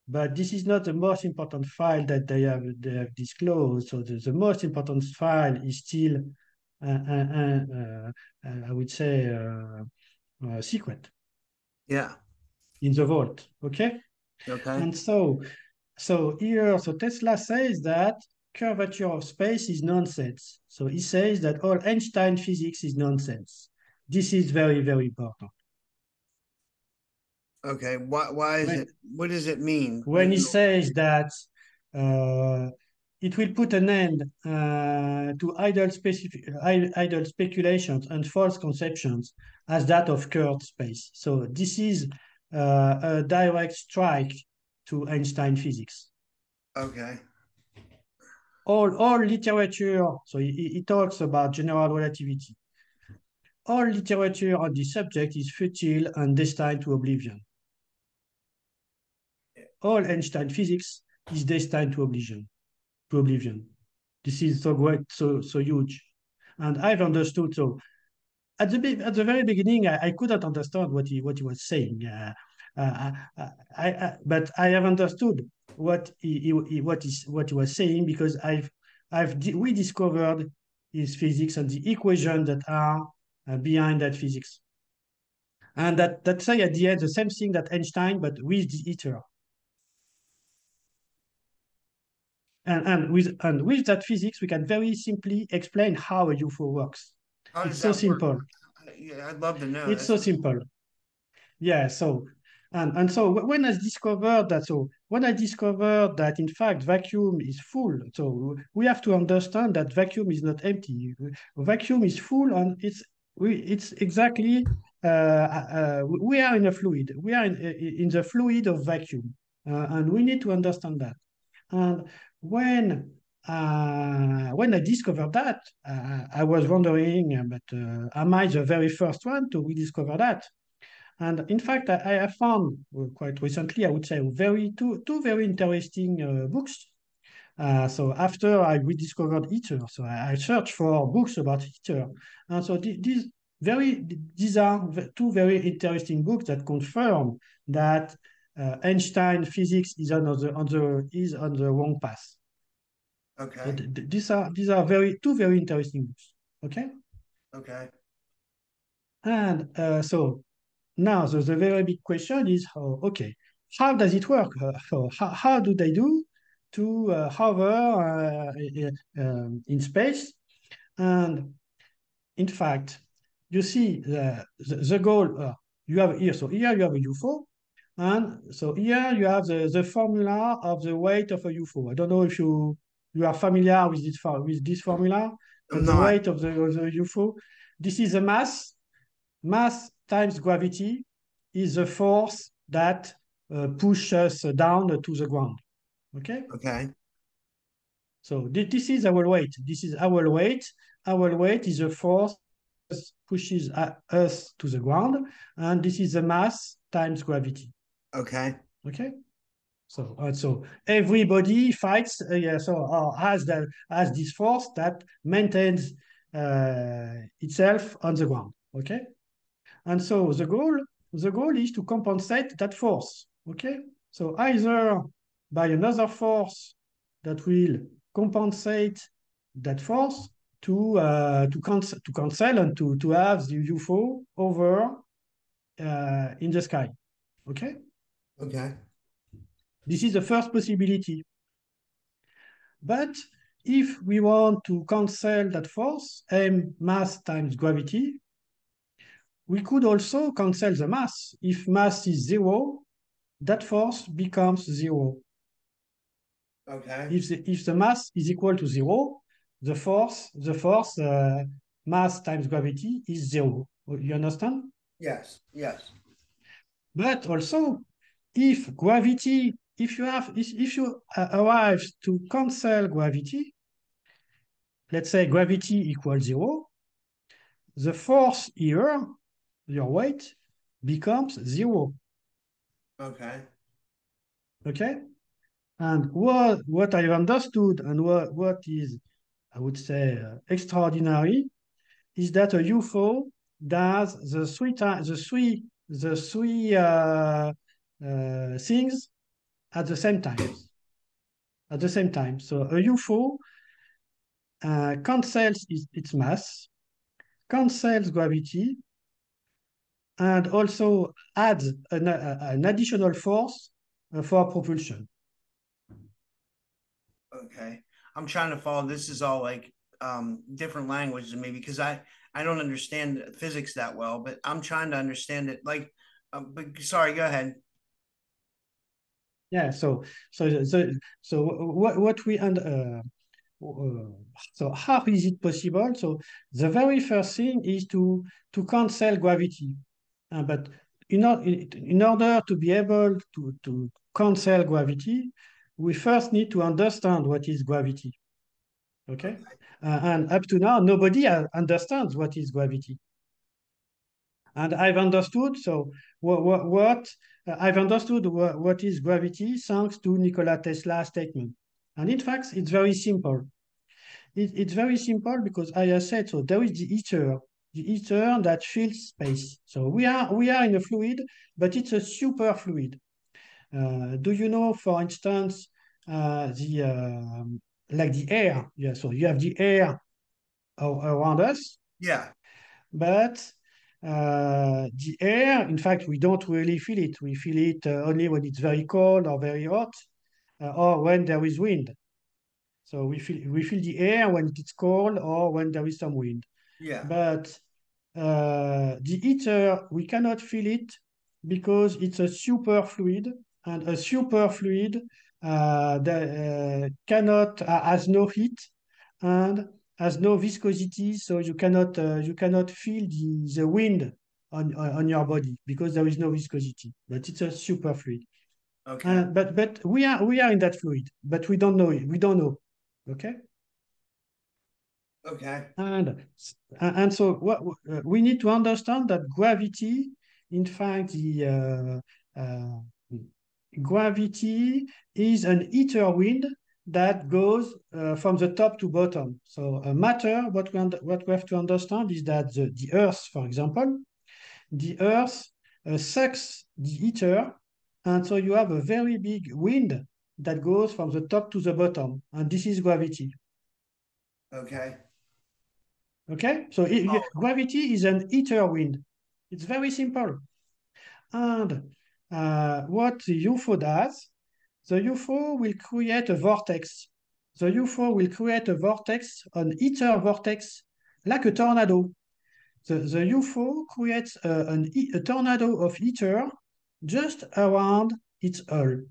but this is not the most important file that they have they have disclosed. So the, the most important file is still un, I would say, uh, secret. Yeah. In the vault. Okay. Okay. And so, so here, so Tesla says that curvature of space is nonsense. So he says that all Einstein physics is nonsense. This is very, very important. Okay. Why, why is when, it, what does it mean? When he says that uh, it will put an end uh, to idle, specific, idle speculations and false conceptions as that of curved space. So this is uh, a direct strike to Einstein physics. Okay. All, all literature, so he, he talks about general relativity. All literature on this subject is futile and destined to oblivion. All Einstein physics is destined to oblivion to oblivion. This is so great, so so huge, and I've understood. So at the at the very beginning, I, I couldn't understand what he what he was saying. Uh, uh, uh I, I, but I have understood what he, he, what is what he was saying because I've I've we discovered his physics and the equation that are uh, behind that physics, and that that say at the end the same thing that Einstein but with the ether. And, and with and with that physics, we can very simply explain how a UFO works. it's so simple. Work? Yeah, I'd love to know. It's so simple. Yeah. So and and so when I discovered that, so when I discovered that in fact vacuum is full, so we have to understand that vacuum is not empty. Vacuum is full, and it's we it's exactly uh, uh, we are in a fluid. We are in, in the fluid of vacuum, uh, and we need to understand that. And when uh, when I discovered that, uh, I was wondering, but am I the very first one to rediscover that? And in fact, I, I found quite recently, I would say, very two two very interesting books uh, so after I rediscovered ether, so I, I, searched for books about ether. And so th these very these are two very interesting books that confirm that uh, Einstein physics is on the on the is on the wrong path. Okay. So th th these are these are very two very interesting books. Okay. Okay. And uh, so now the, the very big question is, oh, okay, how does it work? Uh, so how, how do they do to uh, hover uh, um, in space. And in fact, you see the, the, the goal uh, you have here. So here you have a UFO. And so here you have the, the formula of the weight of a UFO. I don't know if you you are familiar with this with this formula. But the weight of the, of the UFO. This is the mass. Mass times gravity is the force that uh, pushes us down to the ground. Okay. Okay. So th this is our weight. This is our weight. Our weight is a force that pushes us to the ground, and this is the mass times gravity. Okay. Okay. So uh, so everybody fights. Uh, yeah. So uh, has that has this force that maintains uh, itself on the ground. Okay. And so the goal the goal is to compensate that force. Okay. So either by another force that will compensate that force to uh, to, cancel to cancel and to, to have the UFO over uh, in the sky. Okay? Okay. This is the first possibility. But if we want to cancel that force, m mass times gravity, we could also cancel the mass. If mass is zero, that force becomes zero. Okay. If the, if the mass is equal to zero, the force, the force uh, mass times gravity is zero. You understand? Yes, yes. But also, if gravity, if you have, if, you arrive to cancel gravity, let's say gravity equals zero, the force here, your weight, becomes zero. Okay. Okay? And what, what I've understood and what, what is, I would say, uh, extraordinary is that a UFO does the three times, the three, the three uh, uh, things at the same time. At the same time. So a UFO uh, cancels its, mass, cancels gravity, and also adds an, an additional force uh, for propulsion. Okay. I'm trying to follow. This is all like um, different languages me because I I don't understand physics that well, but I'm trying to understand it. Like, uh, but sorry, go ahead. Yeah. So so so so what what we and uh, uh, so how is it possible? So the very first thing is to to cancel gravity, uh, but in, in order to be able to to cancel gravity, we first need to understand what is gravity. Okay? Uh, and up to now, nobody understands what is gravity. And I've understood, so what, what, what I've understood what, what is gravity thanks to Nikola Tesla's statement. And in fact, it's very simple. It, it's very simple because I said, so there is the ether, the ether that fills space. So we are, we are in a fluid, but it's a super fluid. Uh, do you know, for instance, uh, the um, like the air? Yeah, so you have the air around us. Yeah. But uh, the air, in fact, we don't really feel it. We feel it uh, only when it's very cold or very hot, uh, or when there is wind. So we feel we feel the air when it's cold or when there is some wind. Yeah. But uh, the ether, we cannot feel it because it's a super fluid and a super fluid uh, that uh, cannot uh, has no heat and has no viscosity, so you cannot uh, you cannot feel the, the wind on, on your body because there is no viscosity, but it's a super fluid. Okay. Uh, but but we are we are in that fluid, but we don't know it. We don't know. Okay. Okay. And and so what uh, we need to understand that gravity, in fact, the uh, uh, gravity is an ether wind that goes uh, from the top to bottom. So uh, matter, what we what we have to understand is that the, the Earth, for example, the Earth uh, sucks the ether, and so you have a very big wind that goes from the top to the bottom, and this is gravity. Okay. Okay, so it, oh. gravity is an ether wind. It's very simple. And uh, what the UFO does, the UFO will create a vortex. The UFO will create a vortex, an ether vortex, like a tornado. The, the UFO creates a, an, a tornado of ether just around its hull.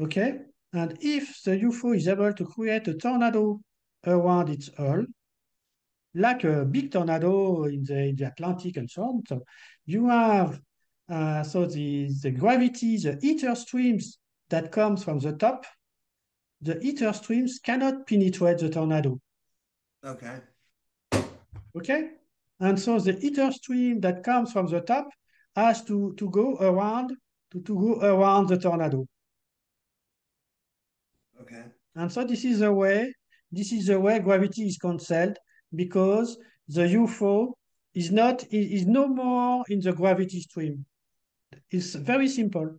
Okay, and if the UFO is able to create a tornado around its hull, like a big tornado in the, in the Atlantic and so on. So you have uh, so the, the gravity, the ether streams that comes from the top, the ether streams cannot penetrate the tornado. Okay. Okay. And so the ether stream that comes from the top has to, to go around to, to go around the tornado. Okay. And so this is the way this is the way gravity is cancelled because the UFO is not is no more in the gravity stream. It's very simple.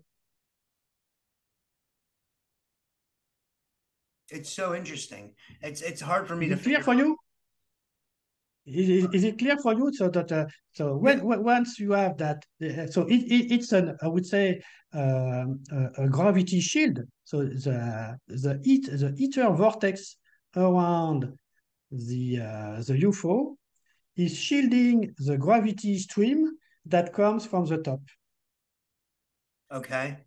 It's so interesting. It's it's hard for me is to clear for you. Is, is, it clear for you? So that uh, so when, yeah. when, once you have that, uh, so it, it, it's an I would say um, a, a, gravity shield. So the the heat the ether vortex around the, uh, the UFO is shielding the gravity stream that comes from the top. Okay.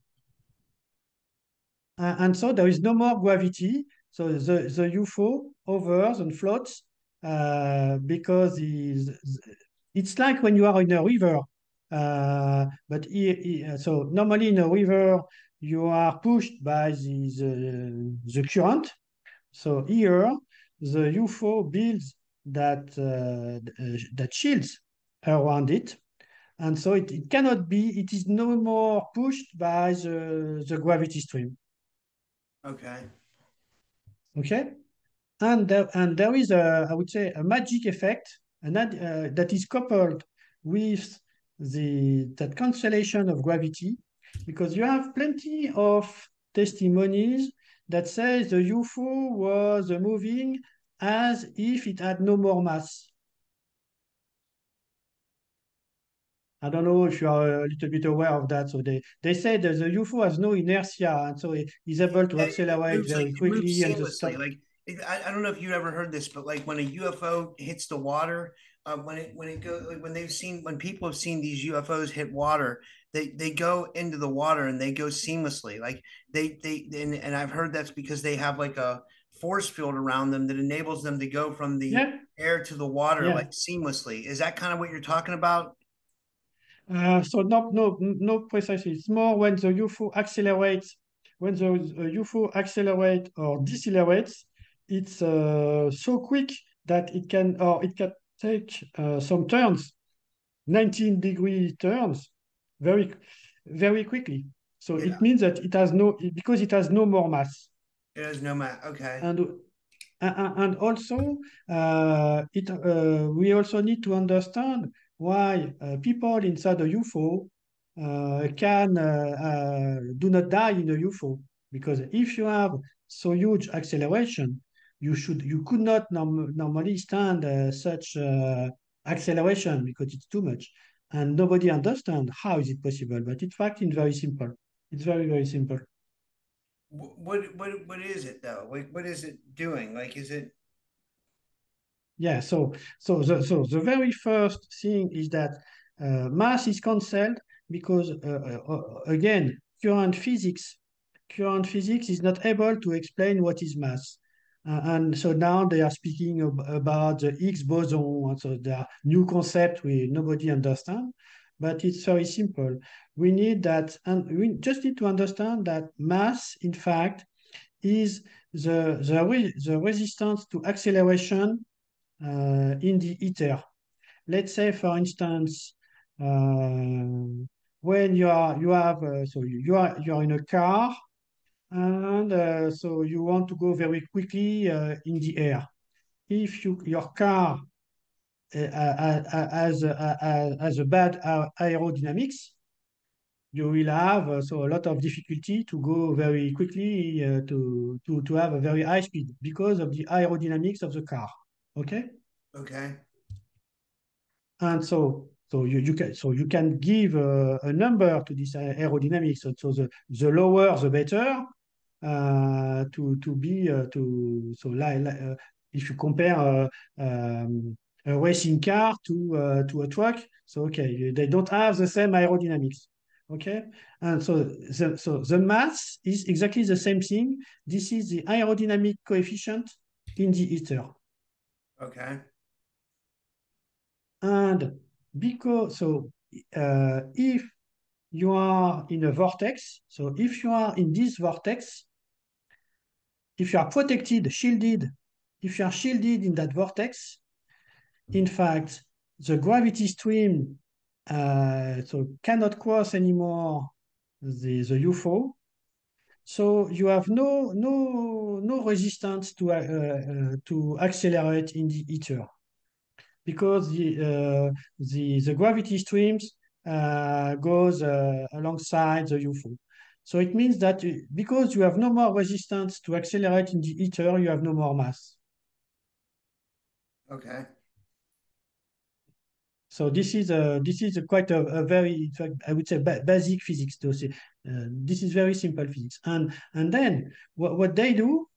Uh, and so there is no more gravity. So the, the UFO hovers and floats uh, because it's like when you are in a river. Uh, but he, he, so normally in a river, you are pushed by the, the, the current. So here, the UFO builds that uh, that shields around it, and so it, it cannot be. It is no more pushed by the the gravity stream. Okay. Okay, and there, and there is a I would say a magic effect, and that uh, that is coupled with the that cancellation of gravity, because you have plenty of testimonies that says the UFO was moving as if it had no more mass. I don't know if you are a little bit aware of that. So they, they say that the UFO has no inertia, and so it is able to accelerate very like, quickly and to stop. Like I, I don't know if you ever heard this, but like when a UFO hits the water, uh, when it when it goes like when they've seen when people have seen these UFOs hit water, they they go into the water and they go seamlessly. Like they they and, and I've heard that's because they have like a force field around them that enables them to go from the yeah. air to the water yeah. like seamlessly. Is that kind of what you're talking about? Uh, so no, no, no, precisely. It's more when the UFO accelerates, when the UFO accelerates or decelerates, it's uh, so quick that it can, or it can take uh, some turns, 19 degree turns, very, very quickly. So yeah. it means that it has no, because it has no more mass. It has no mass. Okay. And and also, uh, it uh, we also need to understand why uh, people inside a UFO uh, can uh, uh, do not die in a UFO because if you have so huge acceleration, you should you could not norm normally stand such acceleration because it's too much, and nobody understands how is it possible. But in fact, it's very simple. It's very very simple what what what is it though? Like what is it doing? Like is it yeah, so so the so the very first thing is that uh, mass is cancelled because uh, uh, uh, again current physics current physics is not able to explain what is mass. Uh, and so now they are speaking ab about the Higgs boson. So there are new concept we nobody understand, but it's very simple. We need that, and we just need to understand that mass, in fact, is the the, the resistance to acceleration uh, in the ether. Let's say, for instance, uh, when you are you have uh, so you are you are in a car and uh, so you want to go very quickly uh, in the air. If you, your car uh, uh, uh has, has a bad aerodynamics, you will have so a lot of difficulty to go very quickly to, to, to have a very high speed because of the aerodynamics of the car. Okay? Okay. And so so you, you can so you can give a, a number to this aerodynamics. So, so the, the lower the better. Uh, to to be uh, to so like, uh, if you compare um, a racing car to to a truck, so okay, they don't have the same aerodynamics. Okay, and so the, so the mass is exactly the same thing. This is the aerodynamic coefficient in the ether. Okay. And because so uh, if you are in a vortex, so if you are in this vortex, if you are protected, shielded, if you are shielded in that vortex, in fact, the gravity stream uh, so cannot cross anymore the, the UFO. So you have no no no resistance to uh, uh, to accelerate in the ether because the uh, the the gravity streams uh, goes alongside the UFO. So it means that because you have no more resistance to accelerate in the ether, you have no more mass. Okay. So this is a this is a quite a, a very I would say basic physics. To say uh, this is very simple physics, and and then what, what they do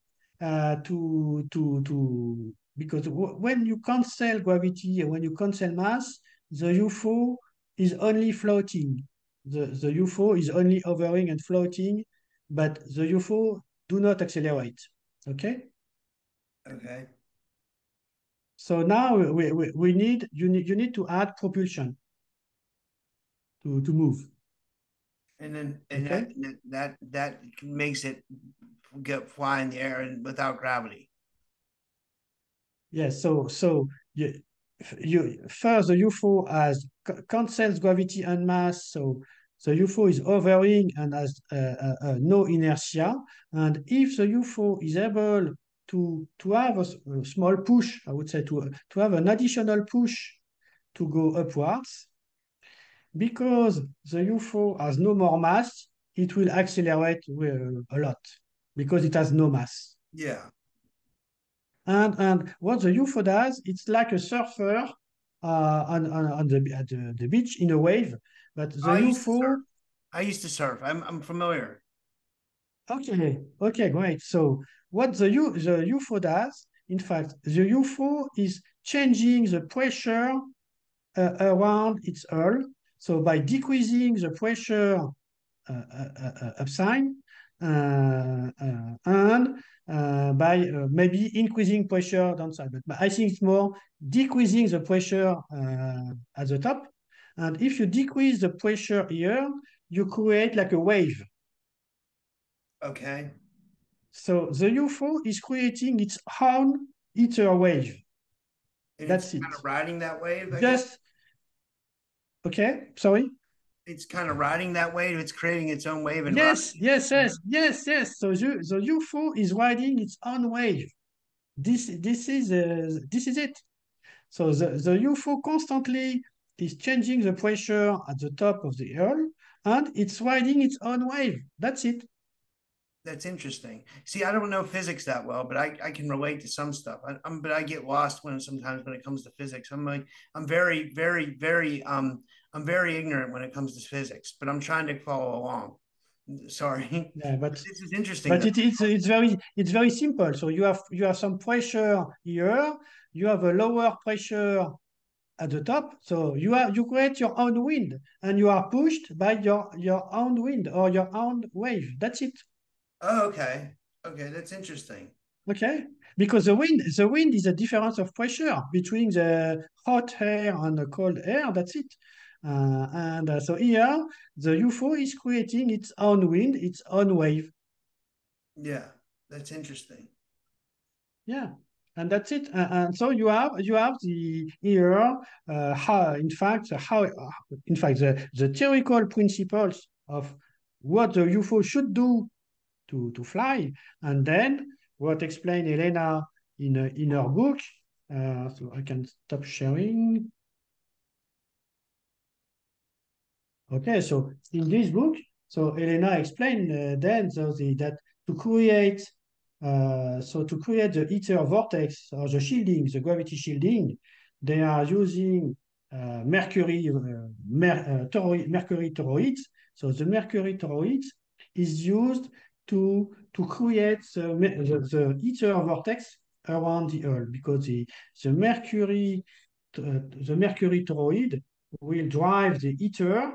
uh, to to to because when you cancel gravity and when you cancel mass, the UFO is only floating the, the UFO is only hovering and floating, but the UFO do not accelerate. Okay? Okay. So now we, we, we need you need you need to add propulsion to, to move. And then and okay? that, that that makes it get fly in the air and without gravity. Yes, so so you you first the UFO has cancels gravity and mass, so the UFO is hovering and has uh, uh, uh, no inertia. And if the UFO is able to, to have a, a, small push, I would say to, to have an additional push to go upwards, because the UFO has no more mass, it will accelerate a lot because it has no mass. Yeah. And, and what the UFO does, it's like a surfer uh, on, on, on the, at the, the beach in a wave but the I UFO. I used to surf. I'm I'm familiar. Okay. Okay. Great. So what the the UFO does, in fact, the UFO is changing the pressure uh, around its hull. So by decreasing the pressure uh, uh, uh, uh upside uh, and by maybe increasing pressure downside, but, but I think it's more decreasing the pressure at the top and if you decrease the pressure here, you create like a wave. Okay. So the UFO is creating its own ether wave. And That's it. Kind of riding that wave. I Just guess? okay. Sorry. It's kind of riding that wave. It's creating its own wave. And yes, yes, yes, yes, yes. So the, the UFO is riding its own wave. This this is uh, this is it. So the, the UFO constantly is changing the pressure at the top of the hull and it's riding its own wave. That's it. That's interesting. See, I don't know physics that well, but I, I can relate to some stuff. I, am but I get lost when sometimes when it comes to physics. I'm like I'm very very very um I'm very ignorant when it comes to physics, but I'm trying to follow along. Sorry. Yeah, but this is interesting. But it, it's it's very it's very simple. So you have you have some pressure here. You have a lower pressure at the top. So you are you create your own wind and you are pushed by your your own wind or your own wave. That's it. Oh, okay. Okay, that's interesting. Okay, because the wind, the wind is a difference of pressure between the hot air and the cold air. That's it. Uh, and uh, so here, the UFO is creating its own wind, its own wave. Yeah, that's interesting. Yeah, and that's it. Uh, and so you have you have the here uh, how in fact how in fact the the theoretical principles of what the UFO should do to to fly, and then what explained Elena in in her book. Uh, so I can stop sharing. Okay, so in this book, so Elena explained uh, then so the, that to create uh, so to create the ether vortex or the shielding, the gravity shielding, they are using uh, mercury uh, mer uh, toroid, mercury toroids. So the mercury toroids is used to to create the, the, the ether vortex around the Earth because the the mercury uh, the mercury toroid will drive the ether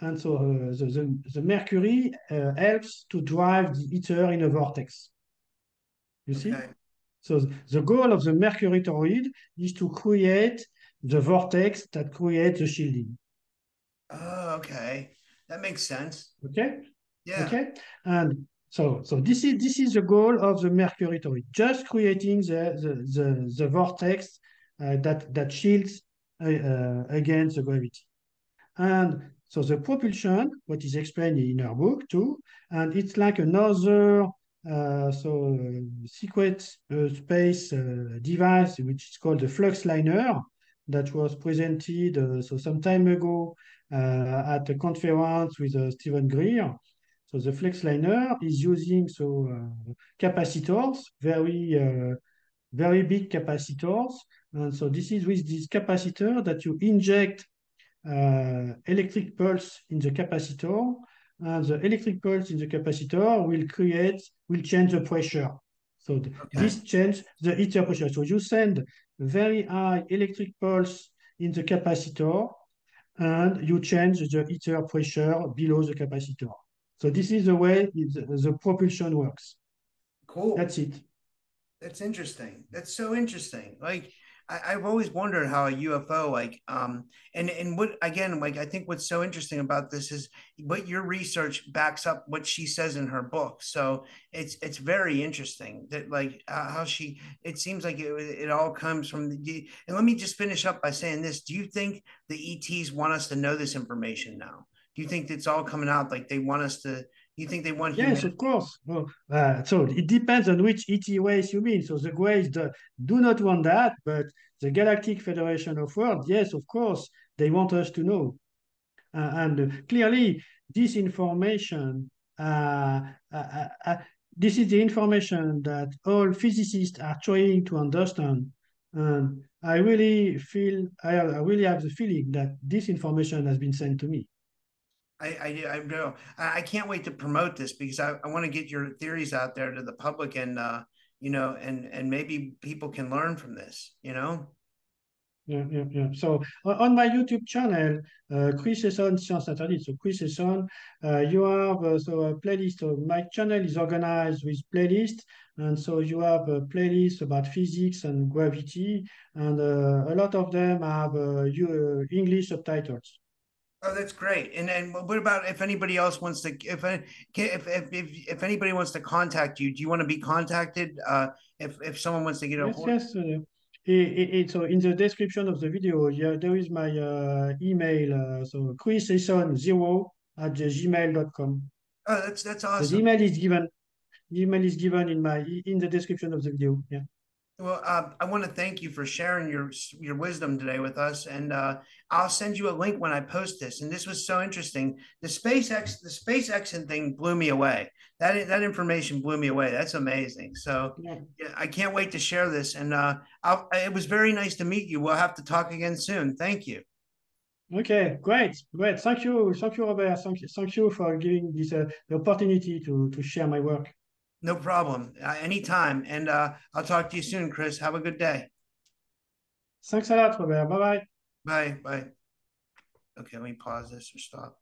and so uh, the, the, the, mercury uh, helps to drive the ether in a vortex. You see? So the goal of the mercury toroid is to create the vortex that creates the shielding. Oh, okay. That makes sense. Okay. Yeah. Okay. And so so this is this is the goal of the mercury toroid, just creating the the the, the vortex uh, that that shields uh, uh, against the gravity. And so the propulsion, what is explained in our book too, and it's like another uh, so uh, secret uh, space device which is called the flux liner that was presented so some time ago at a conference with Steven Greer. So the flex liner is using so capacitors, very very big capacitors, and so this is with this capacitor that you inject uh, electric pulse in the capacitor, and the electric pulse in the capacitor will create, will change the pressure. So okay. this change the ether pressure. So you send very high electric pulse in the capacitor, and you change the ether pressure below the capacitor. So this is the way the, the propulsion works. Cool. That's it. That's interesting. That's so interesting. Like I, have always wondered how a UFO like um and and what again like I think what's so interesting about this is what your research backs up what she says in her book. So it's it's very interesting that like uh, how she it seems like it, it all comes from the and let me just finish up by saying this. Do you think the ETs want us to know this information now? Do you think it's all coming out like they want us to you think they want Yes, of course. Well, uh, so it depends on which ET ways you mean. So the Greys do, do not want that, but the Galactic Federation of Worlds, yes, of course, they want us to know. Uh, and uh, clearly, this information, uh, uh, uh, this is the information that all physicists are trying to understand. And I really feel, I, I really have the feeling that this information has been sent to me. I, I, I know. I can't wait to promote this because I, I want to get your theories out there to the public and, uh, you know, and, and maybe people can learn from this, you know? Yeah, yeah, yeah. So on my YouTube channel, uh, Chris Esson Science Interdite. So Chris Esson, uh, you have uh, so a playlist. So my channel is organized with playlists, and so you have a playlist about physics and gravity, and uh, a lot of them have uh, uh, English subtitles. Oh, that's great. And then what about if anybody else wants to if if if if, if anybody wants to contact you, do you want to be contacted? Uh, if if someone wants to get a yes, hold? yes. Uh, it, it, so in the description of the video, yeah, there is my uh, email. Uh, so chrisesson0 at gmail.com. Oh, that's that's awesome. The email is given. The email is given in my in the description of the video. Yeah. Well, uh, I want to thank you for sharing your your wisdom today with us, and uh, I'll send you a link when I post this. And this was so interesting. The SpaceX the SpaceX thing blew me away. That that information blew me away. That's amazing. So yeah. Yeah, I can't wait to share this. And uh, it was very nice to meet you. We'll have to talk again soon. Thank you. Okay, great, great. Thank you, thank you, Robert. Thank you, thank you for giving this uh, the opportunity to to share my work. No problem. Uh, anytime. And uh, I'll talk to you soon, Chris. Have a good day. Thanks a lot, Robert. Bye-bye. Bye. Bye. Okay, let me pause this or stop.